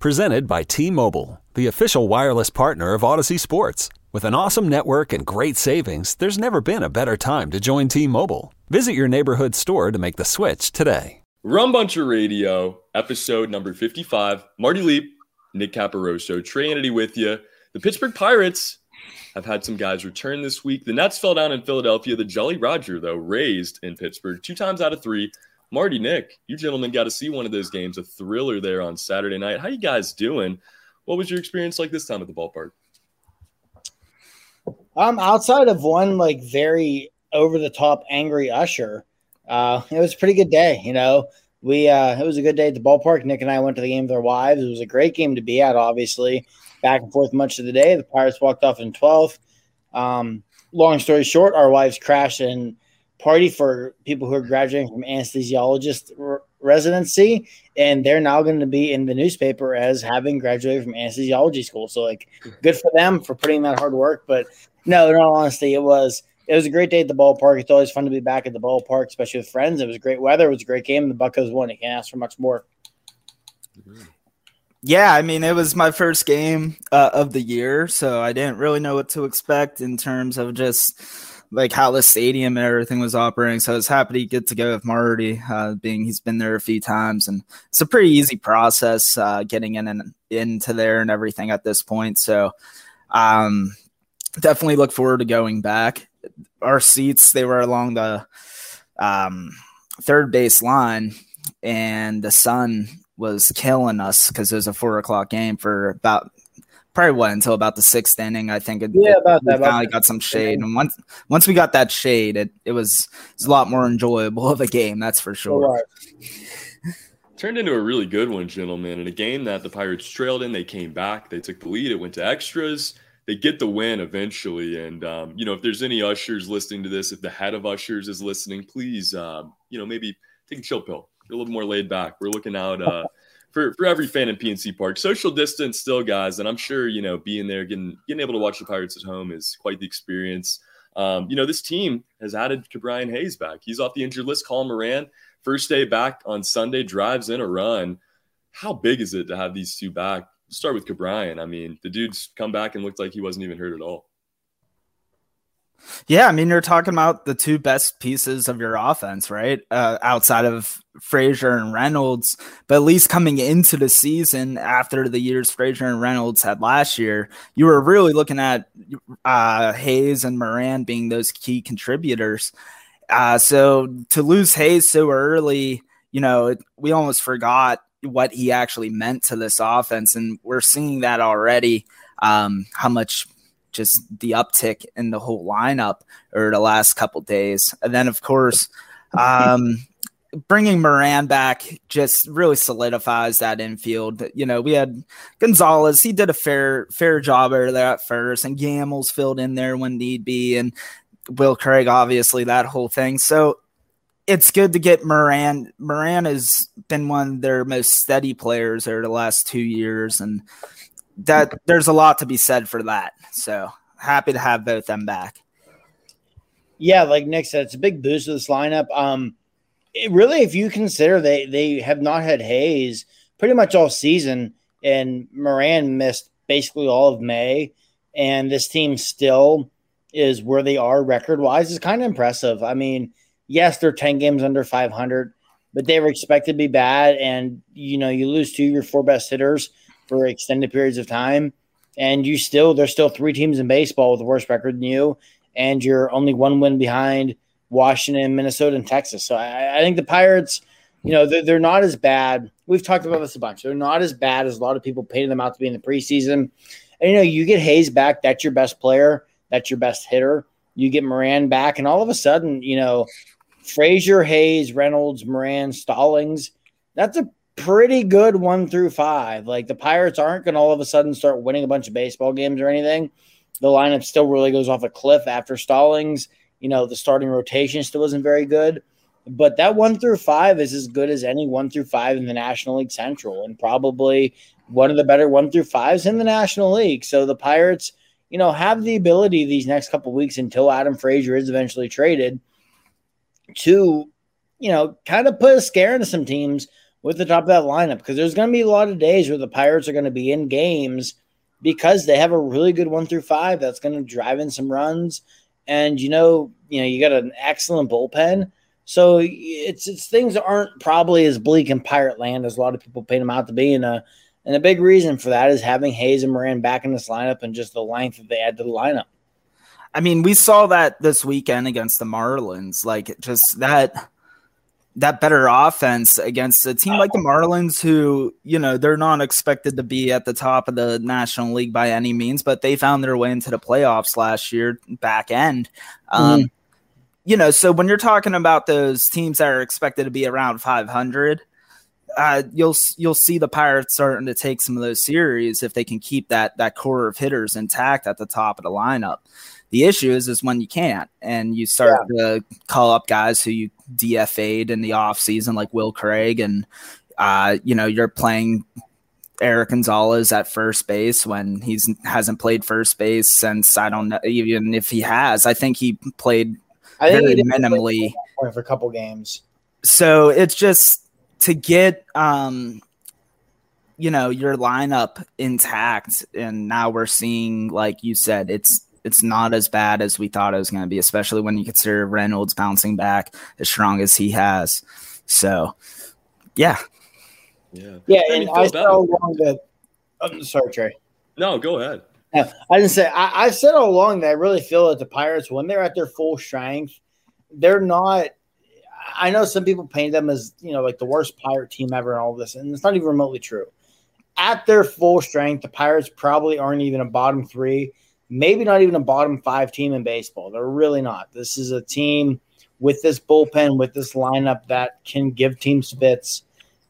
Presented by T Mobile, the official wireless partner of Odyssey Sports. With an awesome network and great savings, there's never been a better time to join T Mobile. Visit your neighborhood store to make the switch today. Rum Bunter Radio, episode number 55. Marty Leap, Nick Caparoso, Trey with you. The Pittsburgh Pirates have had some guys return this week. The Nets fell down in Philadelphia. The Jolly Roger, though, raised in Pittsburgh two times out of three. Marty, Nick, you gentlemen got to see one of those games, a thriller there on Saturday night. How you guys doing? What was your experience like this time at the ballpark? Um, outside of one like very over the top angry usher, uh, it was a pretty good day. You know, we uh, it was a good day at the ballpark. Nick and I went to the game with our wives. It was a great game to be at. Obviously, back and forth much of the day. The Pirates walked off in 12th. Um, long story short, our wives crashed and party for people who are graduating from anesthesiologist r- residency, and they're now going to be in the newspaper as having graduated from anesthesiology school. So, like, good for them for putting that hard work. But no, in all honesty, it was it was a great day at the ballpark. It's always fun to be back at the ballpark, especially with friends. It was great weather. It was a great game. The Buckos won. You can't ask for much more. Yeah, I mean, it was my first game uh, of the year, so I didn't really know what to expect in terms of just like how the stadium and everything was operating. So I was happy to get to go with Marty, uh, being he's been there a few times, and it's a pretty easy process uh, getting in and into there and everything at this point. So um, definitely look forward to going back. Our seats they were along the um, third base line, and the sun was killing us because it was a four o'clock game for about probably what until about the sixth inning. I think it, yeah, about that. We finally got some shade, and once once we got that shade, it, it was it was a lot more enjoyable of a game. That's for sure. Right. Turned into a really good one, gentlemen. In a game that the Pirates trailed in, they came back, they took the lead, it went to extras. They get the win eventually, and um, you know if there's any ushers listening to this, if the head of ushers is listening, please, um, you know maybe take a chill pill. Get a little more laid back. We're looking out. Uh, for, for every fan in PNC Park. Social distance still, guys, and I'm sure you know being there, getting getting able to watch the Pirates at home is quite the experience. Um, you know, this team has added Ke'Bryan Hayes back. He's off the injured list. Colin Moran, first day back on Sunday, drives in a run. How big is it to have these two back? start with Ke'Bryan. I mean, the dude's come back and looked like he wasn't even hurt at all. Yeah, I mean, you're talking about the two best pieces of your offense, right? Uh, outside of Frazier and Reynolds, but at least coming into the season after the years Frazier and Reynolds had last year, you were really looking at uh, Hayes and Moran being those key contributors. Uh, so to lose Hayes so early, you know, we almost forgot what he actually meant to this offense, and we're seeing that already. Um, how much just the uptick in the whole lineup over the last couple days. And then, of course, um, bringing Moran back just really solidifies that infield. You know, we had Gonzalez; he did a fair fair job over there at first, and Gamel's filled in there when need be, and Will Craig, obviously, that whole thing. So it's good to get Moran. Moran has been one of their most steady players over the last two years, and that there's a lot to be said for that. So happy to have both them back. Yeah, like Nick said, it's a big boost to this lineup. Um, it really, if you consider they they have not had Hayes pretty much all season, and Moran missed basically all of May, and this team still is where they are record wise is kind of impressive. I mean, yes, they're ten games under five hundred, but they were expected to be bad, and you know you lose two of your four best hitters for extended periods of time and you still there's still three teams in baseball with a worse record than you, and you're only one win behind Washington, Minnesota, and Texas. So I, I think the Pirates, you know, they're, they're, not as bad. We've talked about this a bunch. They're not as bad as a lot of people painted them out to be in the preseason. And you know, you get Hayes back, that's your best player, that's your best hitter. You get Moran back, and all of a sudden, you know, Frazier, Hayes, Reynolds, Moran, Stallings. That's a pretty good one through five. Like the Pirates aren't going to all of a sudden start winning a bunch of baseball games or anything. The lineup still really goes off a cliff after Stallings. You know, the starting rotation still isn't very good. But that one through five is as good as any one through five in the National League Central and probably one of the better one through fives in the National League. So the Pirates, you know, have the ability these next couple weeks until Adam Frazier is eventually traded to, you know, kind of put a scare into some teams with the top of that lineup because there's going to be a lot of days where the Pirates are going to be in games because they have a really good one through five that's going to drive in some runs. And you know, you know, you got an excellent bullpen. So it's it's things aren't probably as bleak in Pirate Land as a lot of people paint them out to be. And a and a big reason for that is having Hayes and Moran back in this lineup and just the length that they add to the lineup. I mean, we saw that this weekend against the Marlins. Like just that that better offense against a team like the Marlins, who, you know, they're not expected to be at the top of the National League by any means, but they found their way into the playoffs last year, back end. Um, mm-hmm. You know, so when you're talking about those teams that are expected to be around 500, uh, you'll you'll see the Pirates starting to take some of those series if they can keep that that core of hitters intact at the top of the lineup. The issue is is when you can't and you start yeah. to call up guys who you DFA'd in the offseason like Will Craig and uh, you know, you're playing Eric Gonzalez at first base when he's hasn't played first base since I don't know even if he has. I think he played I think very minimally for a couple games. So it's just to get um you know your lineup intact and now we're seeing like you said it's it's not as bad as we thought it was going to be, especially when you consider Reynolds bouncing back as strong as he has. So, yeah. Yeah. Yeah. And I said all along that. I'm sorry, Trey. No, go ahead. I didn't say, I, I said all along that I really feel that the Pirates, when they're at their full strength, they're not. I know some people paint them as, you know, like the worst pirate team ever and all this, and it's not even remotely true. At their full strength, the Pirates probably aren't even a bottom three maybe not even a bottom five team in baseball. They're really not. This is a team with this bullpen, with this lineup that can give teams fits.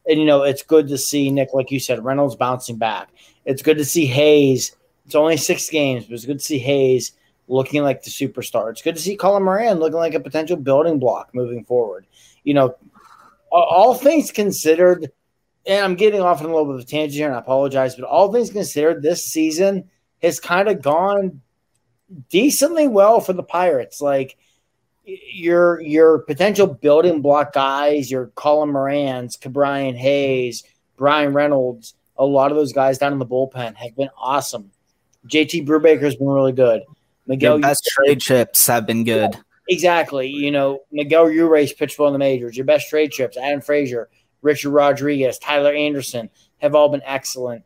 And, you know, it's good to see Nick, like you said, Reynolds bouncing back. It's good to see Hayes. It's only six games, but it's good to see Hayes looking like the superstar. It's good to see Colin Moran looking like a potential building block moving forward. You know, all things considered, and I'm getting off on a little bit of a tangent here, and I apologize, but all things considered, this season – has kind of gone decently well for the Pirates. Like your your potential building block guys, your Colin Morans, Ke'Bryan Hayes, Bryan Reynolds, a lot of those guys down in the bullpen have been awesome. JT Brubaker has been really good. Miguel your best trade chips have been good. Exactly. You know, Miguel Yajure pitched well in the majors. Your best trade chips, Adam Frazier, Richard Rodriguez, Tyler Anderson, have all been excellent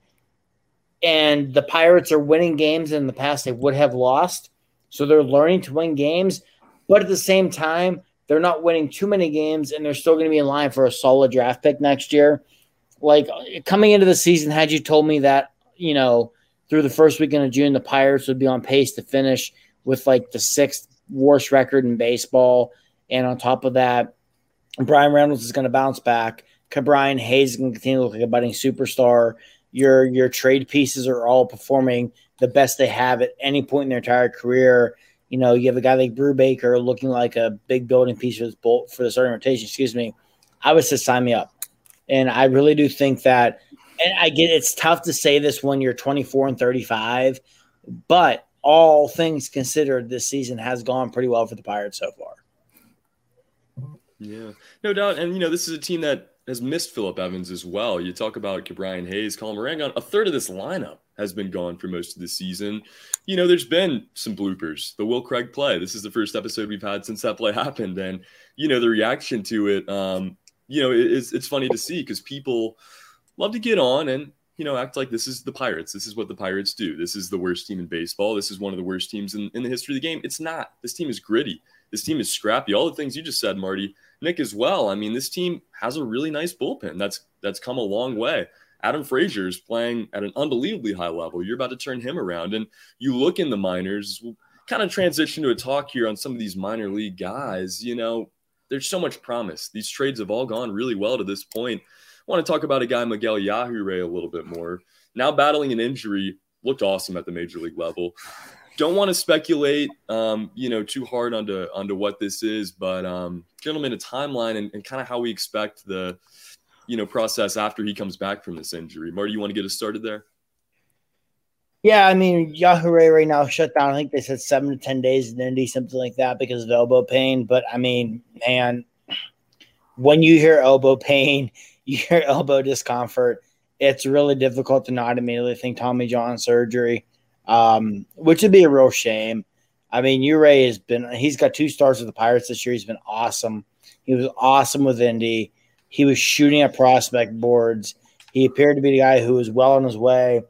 and the Pirates are winning games in the past they would have lost. So they're learning to win games, but at the same time, they're not winning too many games and they're still going to be in line for a solid draft pick next year. Like coming into the season, had you told me that, you know, through the first weekend of June, the Pirates would be on pace to finish with like the sixth worst record in baseball. And on top of that, Bryan Reynolds is going to bounce back. Brian Hayes is going to continue to look like a budding superstar your your trade pieces are all performing the best they have at any point in their entire career. You know, you have a guy like Brubaker looking like a big building piece for, bolt for the starting rotation. Excuse me. I would say sign me up, and I really do think that. And I get it's tough to say this when you're 24 and 35, but all things considered, this season has gone pretty well for the Pirates so far. Yeah, no doubt. And you know, this is a team that has missed Philip Evans as well. You talk about Brian Hayes, Colin Moran A third of this lineup has been gone for most of the season. You know, there's been some bloopers. The Will Craig play. This is the first episode we've had since that play happened, and you know the reaction to it. Um, you know, it's it's funny to see because people love to get on and you know, act like this is the Pirates. This is what the Pirates do. This is the worst team in baseball. This is one of the worst teams in, in the history of the game. It's not. This team is gritty. This team is scrappy. All the things you just said, Marty, Nick as well. I mean, this team has a really nice bullpen. That's that's come a long way. Adam Frazier is playing at an unbelievably high level. You're about to turn him around. And you look in the minors, we'll kind of transition to a talk here on some of these minor league guys. You know, there's so much promise. These trades have all gone really well to this point. I want to talk about a guy, Miguel Yajure, a little bit more. Now battling an injury, looked awesome at the major league level. Don't want to speculate, um, you know, too hard onto onto what this is, but um, gentlemen, a timeline and, and kind of how we expect the, you know, process after he comes back from this injury. Marty, you want to get us started there? Yeah, I mean, Yajure right now shut down. I think they said seven to ten days in Indy, something like that, because of elbow pain. But I mean, man, when you hear elbow pain, you hear elbow discomfort, it's really difficult to not immediately think Tommy John surgery, um, which would be a real shame. I mean, Ure has been, he's got two stars with the Pirates this year. He's been awesome. He was awesome with Indy. He was shooting at prospect boards. He appeared to be the guy who was well on his way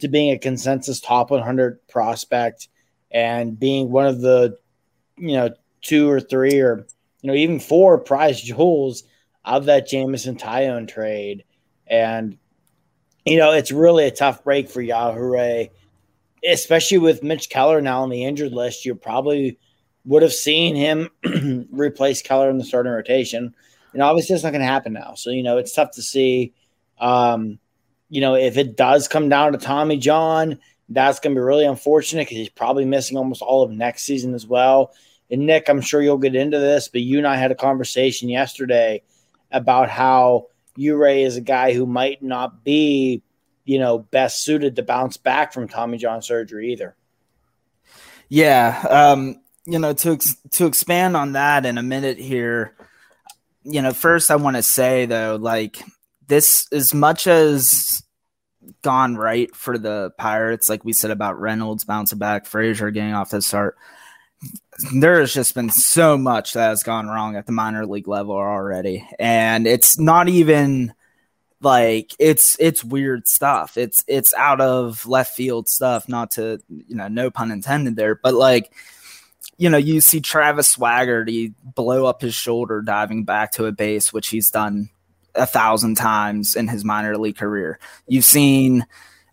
to being a consensus top 100 prospect and being one of the, you know, two or three or, you know, even four prize jewels of that Jameson Taillon trade. And, you know, it's really a tough break for Yajure, especially with Mitch Keller now on the injured list. You probably would have seen him replace Keller in the starting rotation. And obviously, it's not going to happen now. So, you know, it's tough to see. Um, you know, if it does come down to Tommy John, that's going to be really unfortunate because he's probably missing almost all of next season as well. And Nick, I'm sure you'll get into this, but you and I had a conversation yesterday about how Ure is a guy who might not be, you know, best suited to bounce back from Tommy John surgery either. Yeah, um, you know, to to expand on that in a minute here, you know, first I want to say though, like this, as much as gone right for the Pirates, like we said about Reynolds bouncing back, Frazier getting off the start there has just been so much that has gone wrong at the minor league level already and it's not even like it's it's weird stuff. It's it's out of left field stuff not to you know no pun intended there but like you know you see travis swaggerty blow up his shoulder diving back to a base which he's done a thousand times in his minor league career. You've seen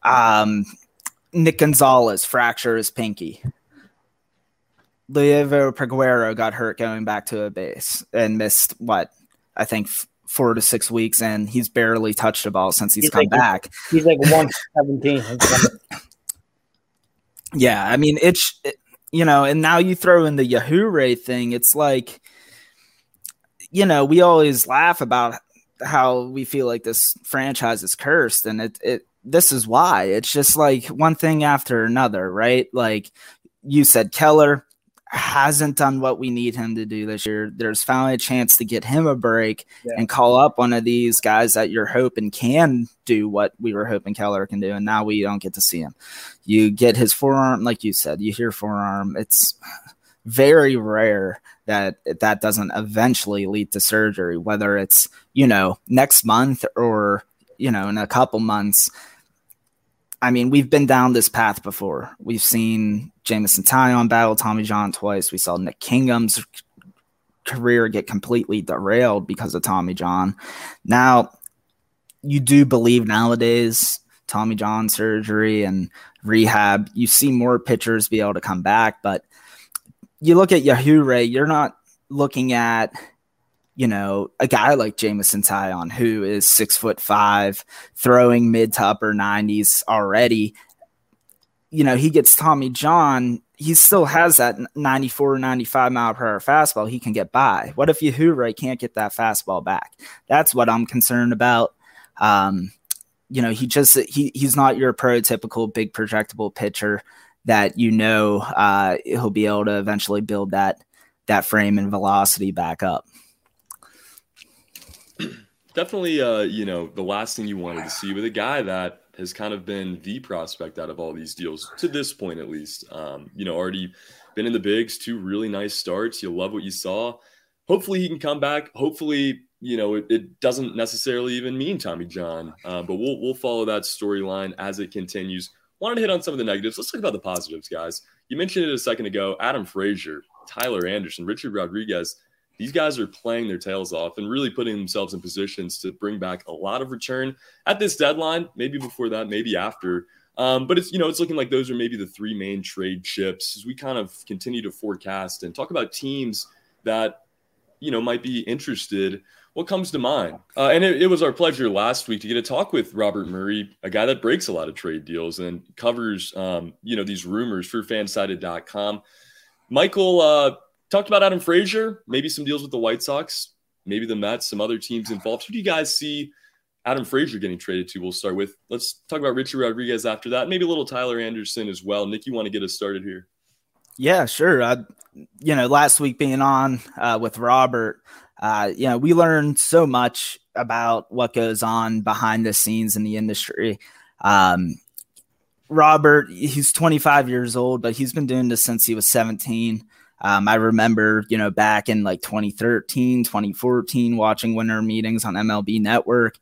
um nick gonzalez fracture his pinky. Liover Peguero got hurt going back to a base and missed what I think four to six weeks, and he's barely touched a ball since he's, he's come like, back. He's like one seventeen. yeah, I mean it's it, you know, and now you throw in the Yajure thing. It's like you know we always laugh about how we feel like this franchise is cursed, and it it this is why. It's just like one thing after another, right? Like you said, Keller hasn't done what we need him to do this year. There's finally a chance to get him a break yeah. and call up one of these guys that you're hoping can do what we were hoping Keller can do, and now we don't get to see him. You get his forearm, like you said, you hear forearm. It's very rare that that doesn't eventually lead to surgery, whether it's you know next month or you know in a couple months. I mean, we've been down this path before. We've seen Jameson Taillon battle Tommy John twice. We saw Nick Kingham's career get completely derailed because of Tommy John. Now, you do believe nowadays Tommy John surgery and rehab, you see more pitchers be able to come back, but you look at Yajure, you're not looking at you know, a guy like Jameson Taillon, who is six foot five, throwing mid to upper 90s already, you know, he gets Tommy John, he still has that 94, 95 mile per hour fastball. He can get by. What if Yajure can't get that fastball back? That's what I'm concerned about. Um, you know, he just he he's not your prototypical big projectable pitcher that you know uh, he'll be able to eventually build that that frame and velocity back up. Definitely, uh, you know, the last thing you wanted to see with a guy that has kind of been the prospect out of all these deals to this point, at least. Um, you know, already been in the bigs, two really nice starts. You love what you saw. Hopefully, he can come back. Hopefully, you know, it, it, doesn't necessarily even mean Tommy John. Uh, but we'll we'll follow that storyline as it continues. Wanted to hit on some of the negatives. Let's talk about the positives, guys. You mentioned it a second ago. Adam Frazier, Tyler Anderson, Richard Rodriguez. These guys are playing their tails off and really putting themselves in positions to bring back a lot of return at this deadline. Maybe before that, maybe after. Um, but it's you know it's looking like those are maybe the three main trade chips as we kind of continue to forecast and talk about teams that you know might be interested what comes to mind? Uh, and it, it, was our pleasure last week to get a talk with Robert Murray, a guy that breaks a lot of trade deals and covers, um, you know, these rumors for fansided.com. Michael uh, talked about Adam Frazier, maybe some deals with the White Sox, maybe the Mets, some other teams involved. Who do you guys see Adam Frazier getting traded to? We'll start with. Let's talk about Richie Rodriguez after that. Maybe a little Tyler Anderson as well. Nick, you want to get us started here? Yeah, sure. I, you know, last week being on uh, with Robert, uh, you know, we learned so much about what goes on behind the scenes in the industry. Um, Robert, he's 25 years old, but he's been doing this since he was 17. Um, I remember, you know, back in like 2013, 2014, watching winter meetings on MLB Network.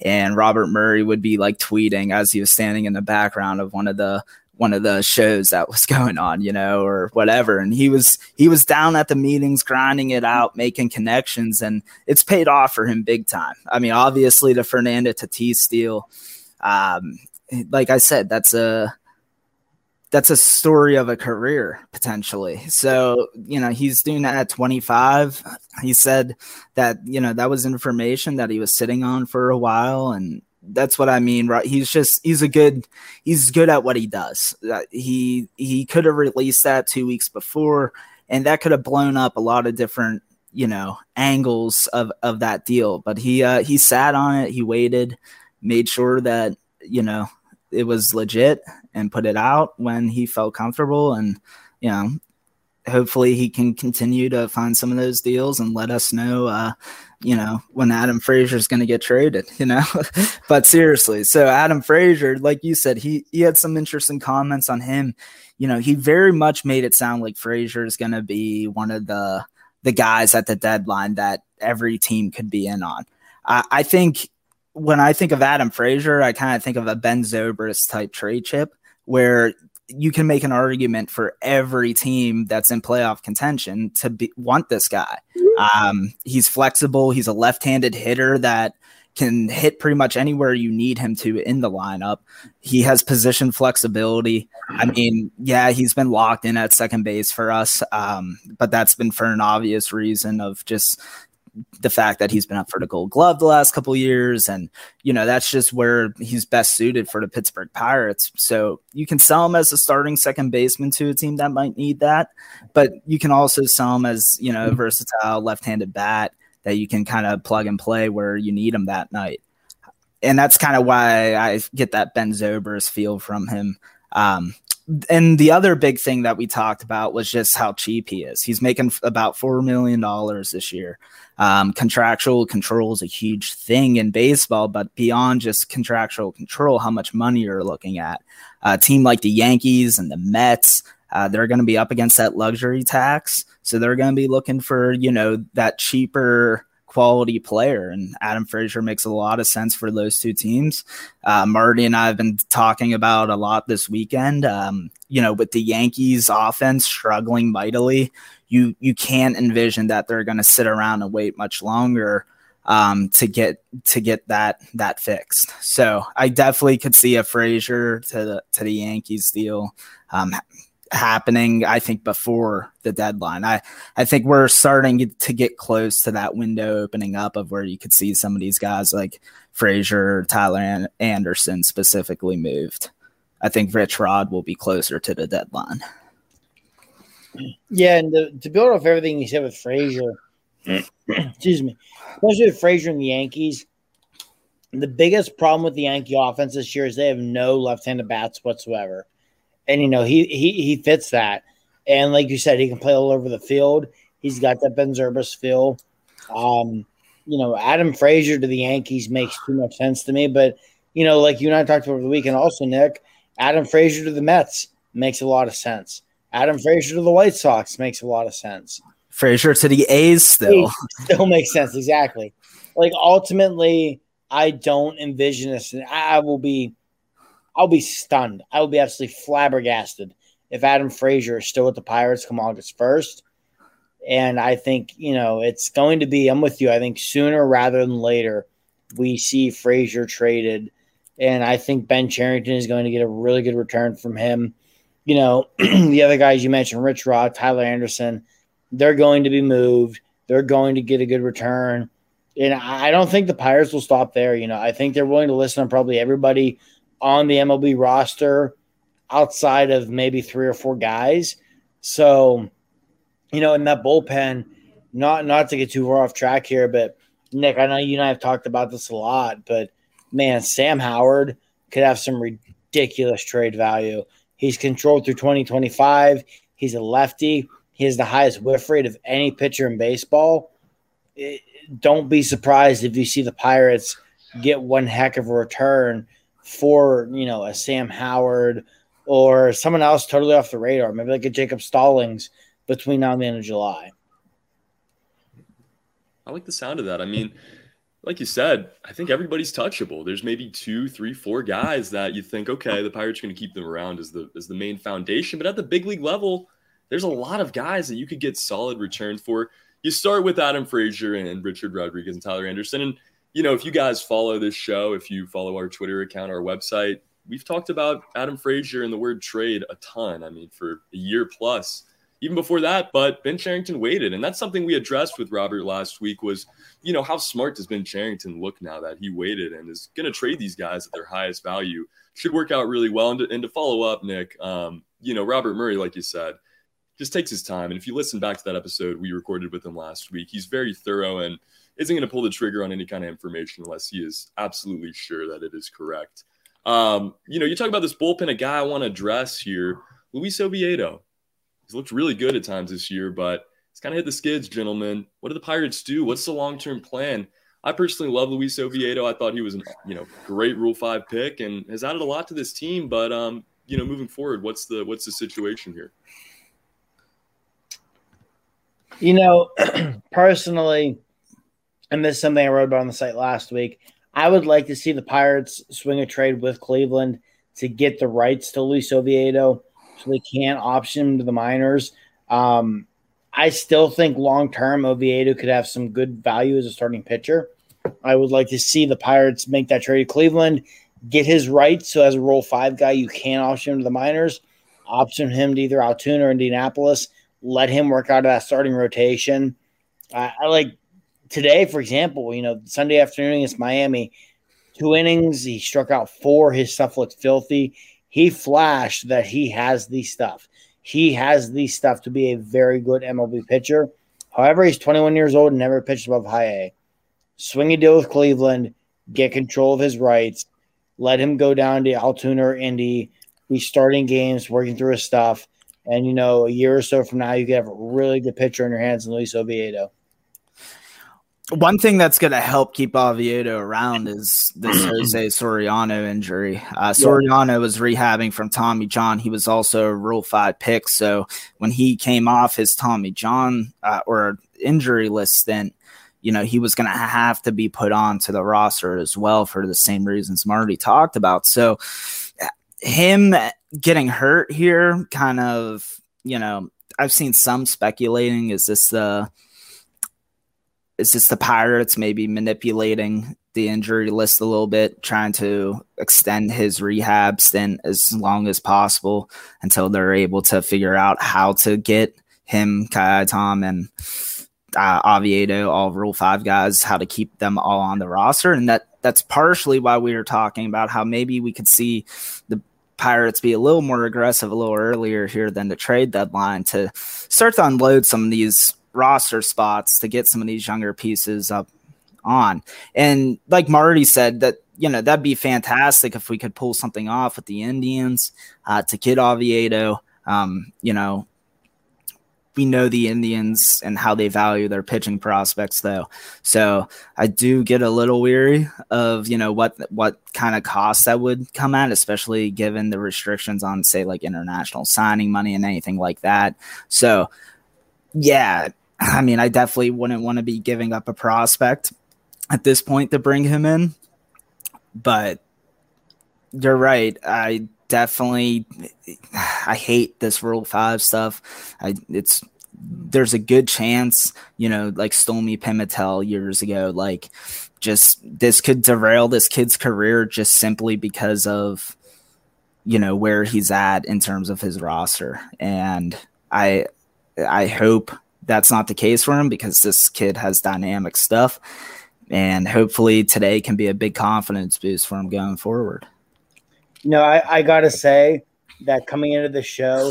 And Robert Murray would be like tweeting as he was standing in the background of one of the one of the shows that was going on, you know, or whatever. And he was he was down at the meetings, grinding it out, making connections, and it's paid off for him big time. I mean, obviously the Fernando Tatis deal, um, like I said, that's a that's a story of a career potentially. So, you know, he's doing that at 25. He said that, you know, that was information that he was sitting on for a while and that's what I mean, right? He's just he's a good he's good at what he does. Uh, he he could have released that two weeks before, and that could have blown up a lot of different you know angles of of that deal. But he uh, he sat on it. He waited, made sure that you know it was legit, and put it out when he felt comfortable. And you know, hopefully he can continue to find some of those deals and let us know uh, you know when adam frazier is going to get traded you know? But seriously so adam frazier like you said he he had some interesting comments on him. You know he very much made it sound like frazier is going to be one of the the guys at the deadline that every team could be in on. I, I think when i think of adam frazier i kind of think of a ben zobrist type trade chip where you can make an argument for every team that's in playoff contention to be, want this guy. Um, he's flexible. He's a left-handed hitter that can hit pretty much anywhere you need him to in the lineup. He has position flexibility. I mean, yeah, he's been locked in at second base for us, um, but that's been for an obvious reason of just the fact that he's been up for the gold glove the last couple years and you know that's just where he's best suited for the pittsburgh pirates. So you can sell him as a starting second baseman to a team that might need that but you can also sell him as you know a versatile left-handed bat that you can kind of plug and play where you need him that night. And that's kind of why i get that ben zobrist feel from him. Um, and the other big thing that we talked about was just how cheap he is. He's making about four million dollars this year. Um, contractual control is a huge thing in baseball, but beyond just contractual control, how much money you're looking at. A team like the Yankees and the Mets, uh, they're going to be up against that luxury tax, so they're going to be looking for you know that cheaper quality player. And Adam Frazier makes a lot of sense for those two teams. Uh, Marty and I have been talking about a lot this weekend. Um, you know, with the Yankees offense struggling mightily, you you can't envision that they're going to sit around and wait much longer um, to get to get that that fixed. So I definitely could see a Frazier to the to the Yankees deal. Um, happening i think before the deadline. I i think we're starting to get close to that window opening up of where you could see some of these guys like frazier tyler anderson specifically moved. I think rich rod will be closer to the deadline. Yeah and to, to build off everything you said with frazier excuse me especially with frazier and the yankees the biggest problem with the yankee offense this year is they have no left-handed bats whatsoever and you know he he he fits that. And like you said, he can play all over the field. He's got that Ben Zobrist feel. Um, you know, Adam Frazier to the Yankees makes too much sense to me. But you know, like you and I talked about over the weekend, also Nick, Adam Frazier to the Mets makes a lot of sense. Adam Frazier to the White Sox makes a lot of sense. Frazier to the A's still still makes sense exactly. like ultimately, I don't envision this. And I will be, I'll be stunned. I will be absolutely flabbergasted if Adam Frazier is still with the Pirates come August first. And I think you know it's going to be. I'm with you. I think sooner rather than later, we see Frazier traded, and I think Ben Cherington is going to get a really good return from him. You know, the other guys you mentioned, Rich Rod, Tyler Anderson, they're going to be moved. They're going to get a good return. And I don't think the Pirates will stop there. You know, I think they're willing to listen on probably everybody on the MLB roster outside of maybe three or four guys. So, you know, in that bullpen, not not to get too far off track here, but Nick, I know you and I have talked about this a lot, but man, Sam Howard could have some ridiculous trade value. He's controlled through 2025. He's a lefty. He has the highest whiff rate of any pitcher in baseball. It, don't be surprised if you see the Pirates get one heck of a return for, you know, a Sam Howard or someone else totally off the radar, maybe like a Jacob Stallings between now and the end of July. I like the sound of that. I mean, like you said, I think everybody's touchable. There's maybe two, three, four guys that you think, okay, the Pirates are going to keep them around as the as the main foundation. But at the big league level, there's a lot of guys that you could get solid return for. You start with Adam Frazier and Richard Rodriguez and Tyler Anderson. And you know, if you guys follow this show, if you follow our Twitter account, our website, we've talked about Adam Frazier and the word trade a ton. I mean, for a year plus, even before that. But Ben Cherington waited, and that's something we addressed with Robert last week. Was you know how smart does Ben Cherington look now that he waited and is going to trade these guys at their highest value? Should work out really well. And to, and to follow up, Nick, um, you know Robert Murray, like you said, just takes his time. And if you listen back to that episode we recorded with him last week, he's very thorough and isn't going to pull the trigger on any kind of information unless he is absolutely sure that it is correct. Um, you know, you talk about this bullpen, a guy I want to address here, Luis Oviedo. He's looked really good at times this year, but he's kind of hit the skids, gentlemen. What do the Pirates do? What's the long term plan? I personally love Luis Oviedo. I thought he was, an, you know, great Rule Five pick and has added a lot to this team. But um, you know, moving forward, what's the what's the situation here? You know, personally, and this is something I wrote about on the site last week. I would like to see the Pirates swing a trade with Cleveland to get the rights to Luis Oviedo so they can't option him to the minors. Um, I still think long term Oviedo could have some good value as a starting pitcher. I would like to see the Pirates make that trade to Cleveland, get his rights. So as a Rule Five guy, you can option him to the minors, option him to either Altoona or Indianapolis. Let him work out of that starting rotation. I, I like today, for example. You know, Sunday afternoon against Miami, two innings. He struck out four. His stuff looked filthy he flashed that he has the stuff. He has the stuff to be a very good MLB pitcher. However, he's 21 years old and never pitched above high A. Swing a deal with Cleveland, get control of his rights, let him go down to Altoona or Indy, be starting games, working through his stuff. And, you know, a year or so from now, you could have a really good pitcher in your hands in Luis Oviedo one thing that's going to help keep Oviedo around is this Jose Soriano injury. Uh, Soriano was rehabbing from Tommy John. He was also a Rule 5 pick. So when he came off his Tommy John uh, or injury list, then, you know, he was going to have to be put on to the roster as well for the same reasons Marty talked about. So him getting hurt here kind of, you know, I've seen some speculating. Is this the is this the Pirates maybe manipulating the injury list a little bit, trying to extend his rehab stint as long as possible until they're able to figure out how to get him, Kai Tom, and uh, Oviedo, all Rule Five guys, how to keep them all on the roster, and that that's partially why we were talking about how maybe we could see the Pirates be a little more aggressive a little earlier here than the trade deadline to start to unload some of these roster spots to get some of these younger pieces up on. And like Marty said, that you know that'd be fantastic if we could pull something off with the Indians uh, to get Oviedo. Um, you know, we know the Indians and how they value their pitching prospects, though. So I do get a little weary of you know what what kind of cost that would come at, especially given the restrictions on say like international signing money and anything like that. So yeah, I mean, I definitely wouldn't want to be giving up a prospect at this point to bring him in. But you're right. I definitely I hate this Rule Five stuff. I it's there's a good chance, you know, like Stolmy Pimentel years ago, like just this could derail this kid's career just simply because of you know where he's at in terms of his roster and i i hope that's not the case for him because this kid has dynamic stuff and hopefully today can be a big confidence boost for him going forward you know i, I gotta say that coming into the show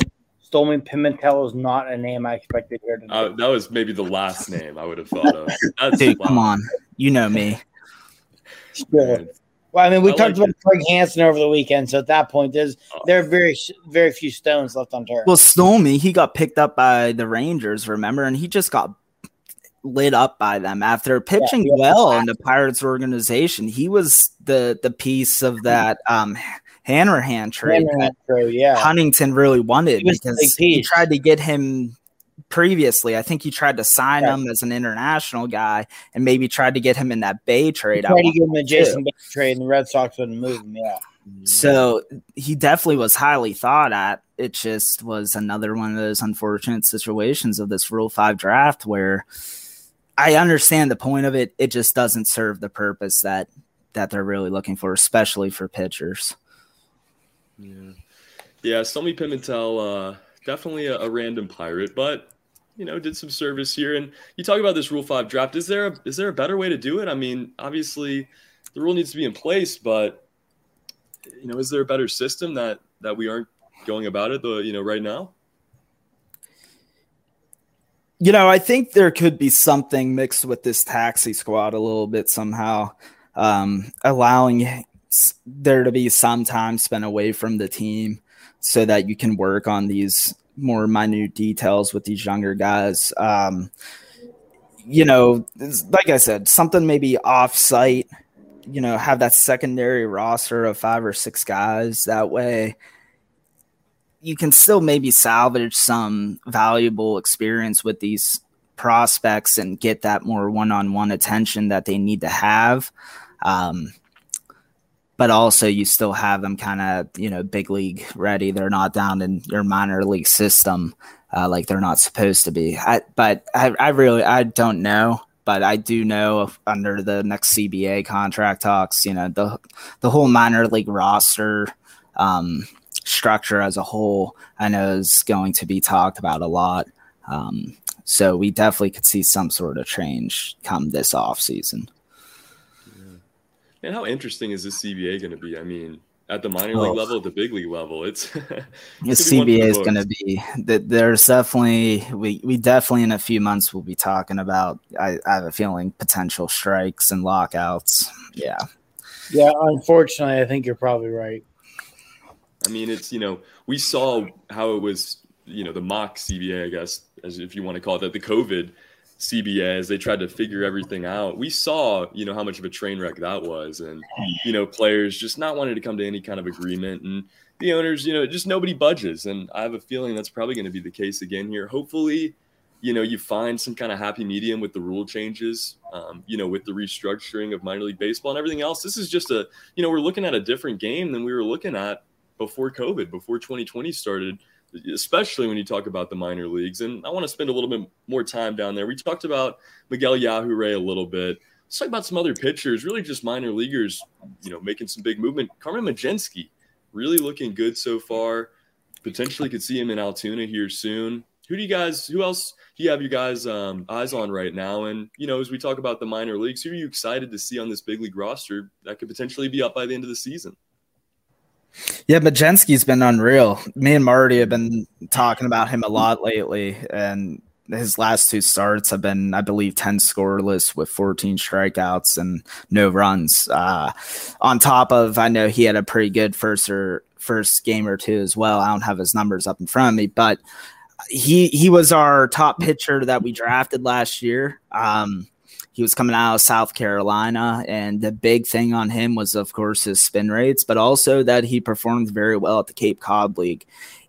Stolmy Pimentel is not a name I expected here today. Uh, that was maybe the last name I would have thought of. That's Dude, come on. You know me. Sure. Well, I mean, we I talked like about Craig Hansen over the weekend, so at that point, there's oh. there are very very few stones left on unturned. Well, Stolmy, he got picked up by the Rangers, remember, and he just got lit up by them after pitching yeah, well in the Pirates organization. He was the the piece of that um Hanrahan trade Hanrahan trade, yeah. Huntington really wanted he because he tried to get him previously. I think he tried to sign yeah. him as an international guy and maybe tried to get him in that Bay trade. He tried to get him a Jason Bay trade, and the Red Sox wouldn't move him. Yeah. So he definitely was highly thought at. It just was another one of those unfortunate situations of this Rule 5 draft where I understand the point of it. It just doesn't serve the purpose that that they're really looking for, especially for pitchers. Yeah. Yeah, Stolmy Pimentel, uh, definitely a, a, random pirate, but you know, did some service here. And you talk about this Rule Five draft. Is there a is there a better way to do it? I mean, obviously, the rule needs to be in place, but you know, is there a better system that that we aren't going about it the you know right now? You know, I think there could be something mixed with this taxi squad a little bit somehow, um, allowing there to be some time spent away from the team so that you can work on these more minute details with these younger guys. Um, you know, like I said, something maybe off site, you know, have that secondary roster of five or six guys. That way you can still maybe salvage some valuable experience with these prospects and get that more one on one attention that they need to have. Um, but also you still have them kind of you know big league ready. They're not down in your minor league system uh, like they're not supposed to be. I, but I, I really I don't know. But I do know under the next CBA contract talks, you know the the whole minor league roster um, structure as a whole, I know is going to be talked about a lot. Um, so we definitely could see some sort of change come this off season. And how interesting is this CBA going to be? I mean, at the minor league oh. level, at the big league level, it's the CBA is going to be that. There's definitely we we definitely in a few months we'll be talking about. I, I have a feeling potential strikes and lockouts. Yeah, yeah. Unfortunately, I think you're probably right. I mean, it's you know we saw how it was you know the mock CBA, I guess, as if you want to call it that, the COVID CBA as they tried to figure everything out. We saw, you know, how much of a train wreck that was, and you know, players just not wanting to come to any kind of agreement, and the owners, you know, just nobody budges. And I have a feeling that's probably going to be the case again here. Hopefully, you know, you find some kind of happy medium with the rule changes, um, you know, with the restructuring of minor league baseball and everything else. This is just a, you know, we're looking at a different game than we were looking at before COVID, before 2020 started especially when you talk about the minor leagues. And I want to spend a little bit more time down there. We talked about Miguel Yajure a little bit. Let's talk about some other pitchers, really just minor leaguers, you know, making some big movement. Carmen Mlodzinski, really looking good so far. Potentially could see him in Altoona here soon. Who do you guys, who else do you have your guys' um, eyes on right now? And, you know, as we talk about the minor leagues, who are you excited to see on this big league roster that could potentially be up by the end of the season? Yeah, Mlodzinski's been unreal. Me and Marty have been talking about him a lot lately, and his last two starts have been, I believe, 10 scoreless with 14 strikeouts and no runs. Uh, on top of, I know he had a pretty good first or first game or two as well. I don't have his numbers up in front of me, but he he was our top pitcher that we drafted last year. Um, he was coming out of South Carolina, and the big thing on him was, of course, his spin rates, but also that he performed very well at the Cape Cod League.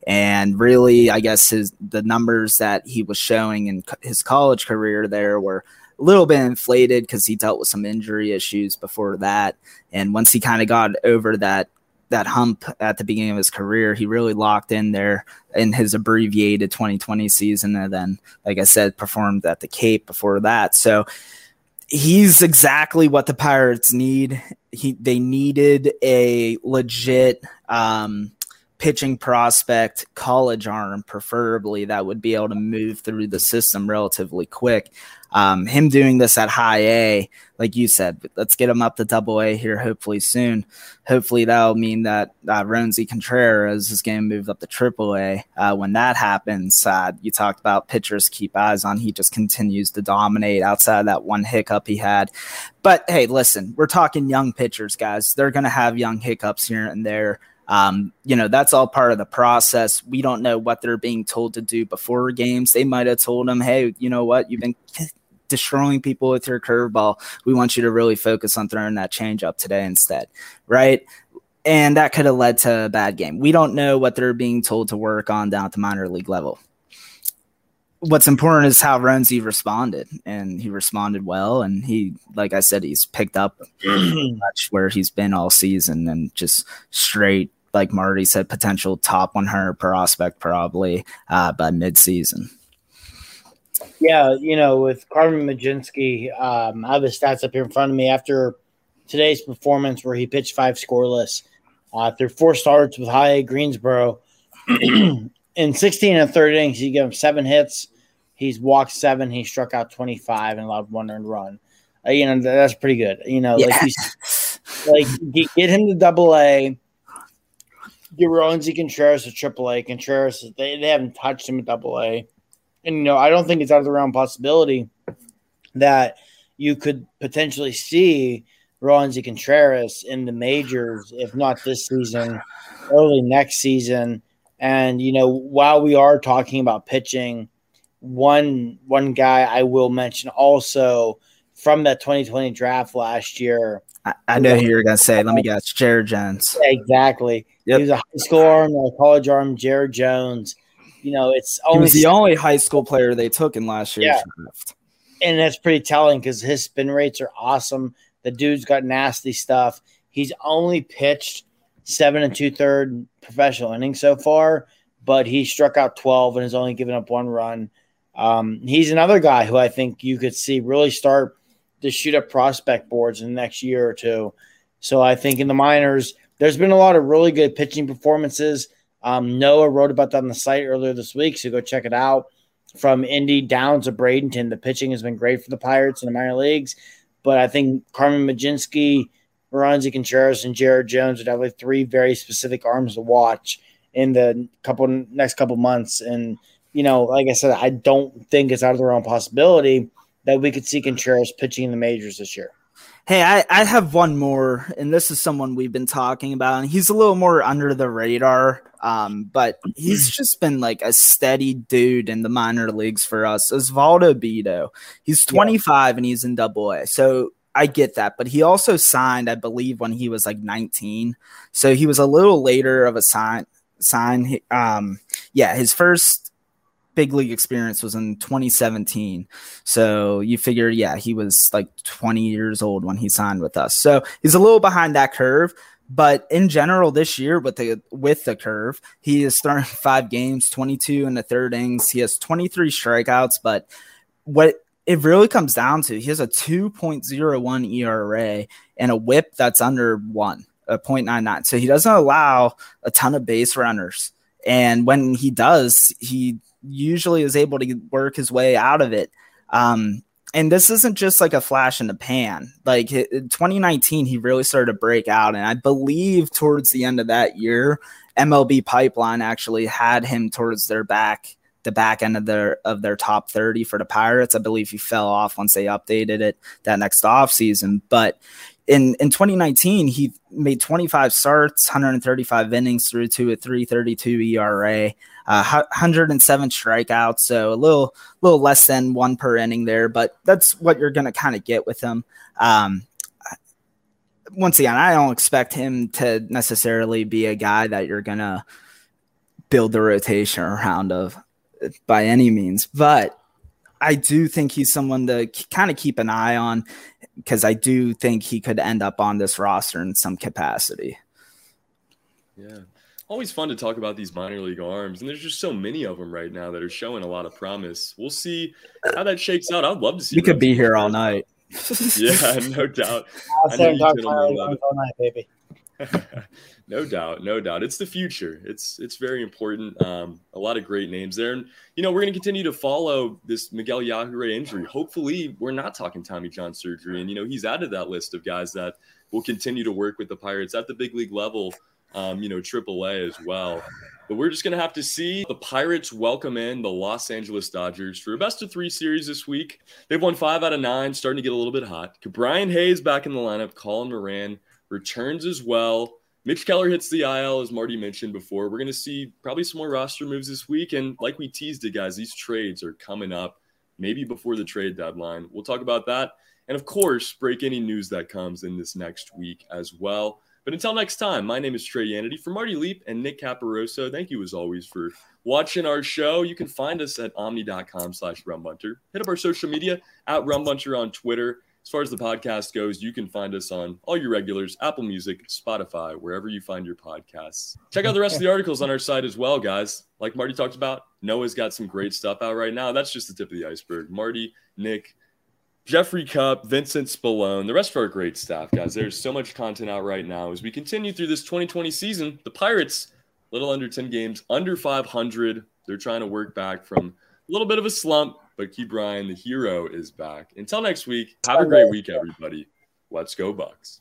And really, I guess his the numbers that he was showing in his college career there were a little bit inflated because he dealt with some injury issues before that. And once he kind of got over that that hump at the beginning of his career, he really locked in there in his abbreviated 2020 season. And then, like I said, performed at the Cape before that. So he's exactly what the Pirates need. He they needed a legit um, pitching prospect, college arm, preferably that would be able to move through the system relatively quick. Um, him doing this at high A, like you said, let's get him up to double A here, hopefully soon. Hopefully that'll mean that uh, Roansy Contreras is going to move up to triple A. Uh, when that happens, uh, you talked about pitchers keep eyes on. He just continues to dominate outside of that one hiccup he had. But hey, listen, we're talking young pitchers, guys. They're going to have young hiccups here and there. Um, you know, that's all part of the process. We don't know what they're being told to do before games. They might have told them, hey, you know what, you've been destroying people with your curveball. We want you to really focus on throwing that changeup today instead, right? And that could have led to a bad game. We don't know what they're being told to work on down at the minor league level. What's important is how Roansy responded, and he responded well. And he, like I said, he's picked up much where he's been all season and just straight like Marty said, potential top 100 prospect probably uh, by midseason. Yeah, you know, with Carmen Mlodzinski, um, I have his stats up here in front of me after today's performance where he pitched five scoreless uh, through four starts with high Greensboro. in 16 and third innings, he gave him seven hits. He's walked seven. He struck out 25 and allowed one earned run. Uh, you know, that's pretty good. You know, yeah. like, like get him to double A get Roansy Contreras to Triple A. Contreras, they, they haven't touched him at Double A, and you know I don't think it's out of the realm possibility that you could potentially see Roansy Contreras in the majors, if not this season, early next season. And you know, while we are talking about pitching, one one guy I will mention also from that 2020 draft last year. I, I know who you're gonna say. Let me guess, Jared Jones. exactly. Yep. He was a high school arm, a college arm, Jared Jones. You know, it's only he was the only high school player they took in last year's yeah. draft. And that's pretty telling because his spin rates are awesome. The dude's got nasty stuff. He's only pitched seven and two third professional innings so far, but he struck out 12 and has only given up one run. Um, he's another guy who I think you could see really start to shoot up prospect boards in the next year or two. So I think in the minors, there's been a lot of really good pitching performances. Um, Noah wrote about that on the site earlier this week, so go check it out. From Indy down to Bradenton, the pitching has been great for the Pirates in the minor leagues. But I think Carmen Mlodzinski, Roansy Contreras, and Jared Jones have like three very specific arms to watch in the couple next couple months. And you know, like I said, I don't think it's out of the realm possibility that we could see Contreras pitching in the majors this year. Hey, I, I have one more, and this is someone we've been talking about, and he's a little more under the radar. Um, but he's just been like a steady dude in the minor leagues for us. Osvaldo Bido. He's 25 yeah. and he's in double A. So I get that, but he also signed, I believe, when he was like 19. So he was a little later of a sign sign. Um, yeah, his first big league experience was in 2017. So you figure, yeah, he was like 20 years old when he signed with us. So he's a little behind that curve. But in general, this year with the with the curve, he is starting five games, 22 in the third innings. He has 23 strikeouts. But what it really comes down to, he has a 2.01 ERA and a WHIP that's under one, a 0.99. So he doesn't allow a ton of base runners. And when he does, he usually is able to work his way out of it. Um, and this isn't just like a flash in the pan. Like in 2019, he really started to break out. And I believe towards the end of that year, MLB Pipeline actually had him towards their back, the back end of their of their top 30 for the Pirates. I believe he fell off once they updated it that next off season. But in in 2019, he made 25 starts, 135 innings through to a 332 ERA, uh, 107 strikeouts, so a little little less than one per inning there, but that's what you're to kind of get with him. Um, once again, I don't expect him to necessarily be a guy that you're to build the rotation around of by any means, but I do think he's someone to kind of keep an eye on because I do think he could end up on this roster in some capacity. Yeah. Always fun to talk about these minor league arms, and there's just so many of them right now that are showing a lot of promise. We'll see how that shakes out. I'd love to see. We could be here all night. yeah, no doubt. I'll say talk all night, baby. no doubt, no doubt. It's the future. It's it's very important. Um, a lot of great names there, and you know we're going to continue to follow this Miguel Yajure injury. Hopefully, we're not talking Tommy John surgery, and you know he's added that list of guys that will continue to work with the Pirates at the big league level. Um, you know, AAA as well. But we're just going to have to see. The Pirates welcome in the Los Angeles Dodgers for a best of three series this week. They've won five out of nine, starting to get a little bit hot. Brian Hayes back in the lineup. Colin Moran returns as well. Mitch Keller hits the IL, as Marty mentioned before. We're going to see probably some more roster moves this week. And like we teased it, guys, these trades are coming up maybe before the trade deadline. We'll talk about that. And of course, break any news that comes in this next week as well. But until next time, my name is Trey Yanity for Marty Leap and Nick Caparoso. Thank you as always for watching our show. You can find us at omni.com slash rumbunter. Hit up our social media at rumbunter on Twitter as far as the podcast goes, you can find us on all your regulars, Apple Music, Spotify, wherever you find your podcasts. Check out the rest of the articles on our site as well, guys. Like Marty talked about, Noah's got some great stuff out right now. That's just the tip of the iceberg. Marty, Nick, Jeffrey Cup, Vincent Spallone, the rest of our great staff, guys. There's so much content out right now as we continue through this 2020 season. The Pirates, little under 10 games, under 500. They're trying to work back from a little bit of a slump but Ke'Bryan, the hero, is back. Until next week, have a great week, everybody. Let's go, Bucs.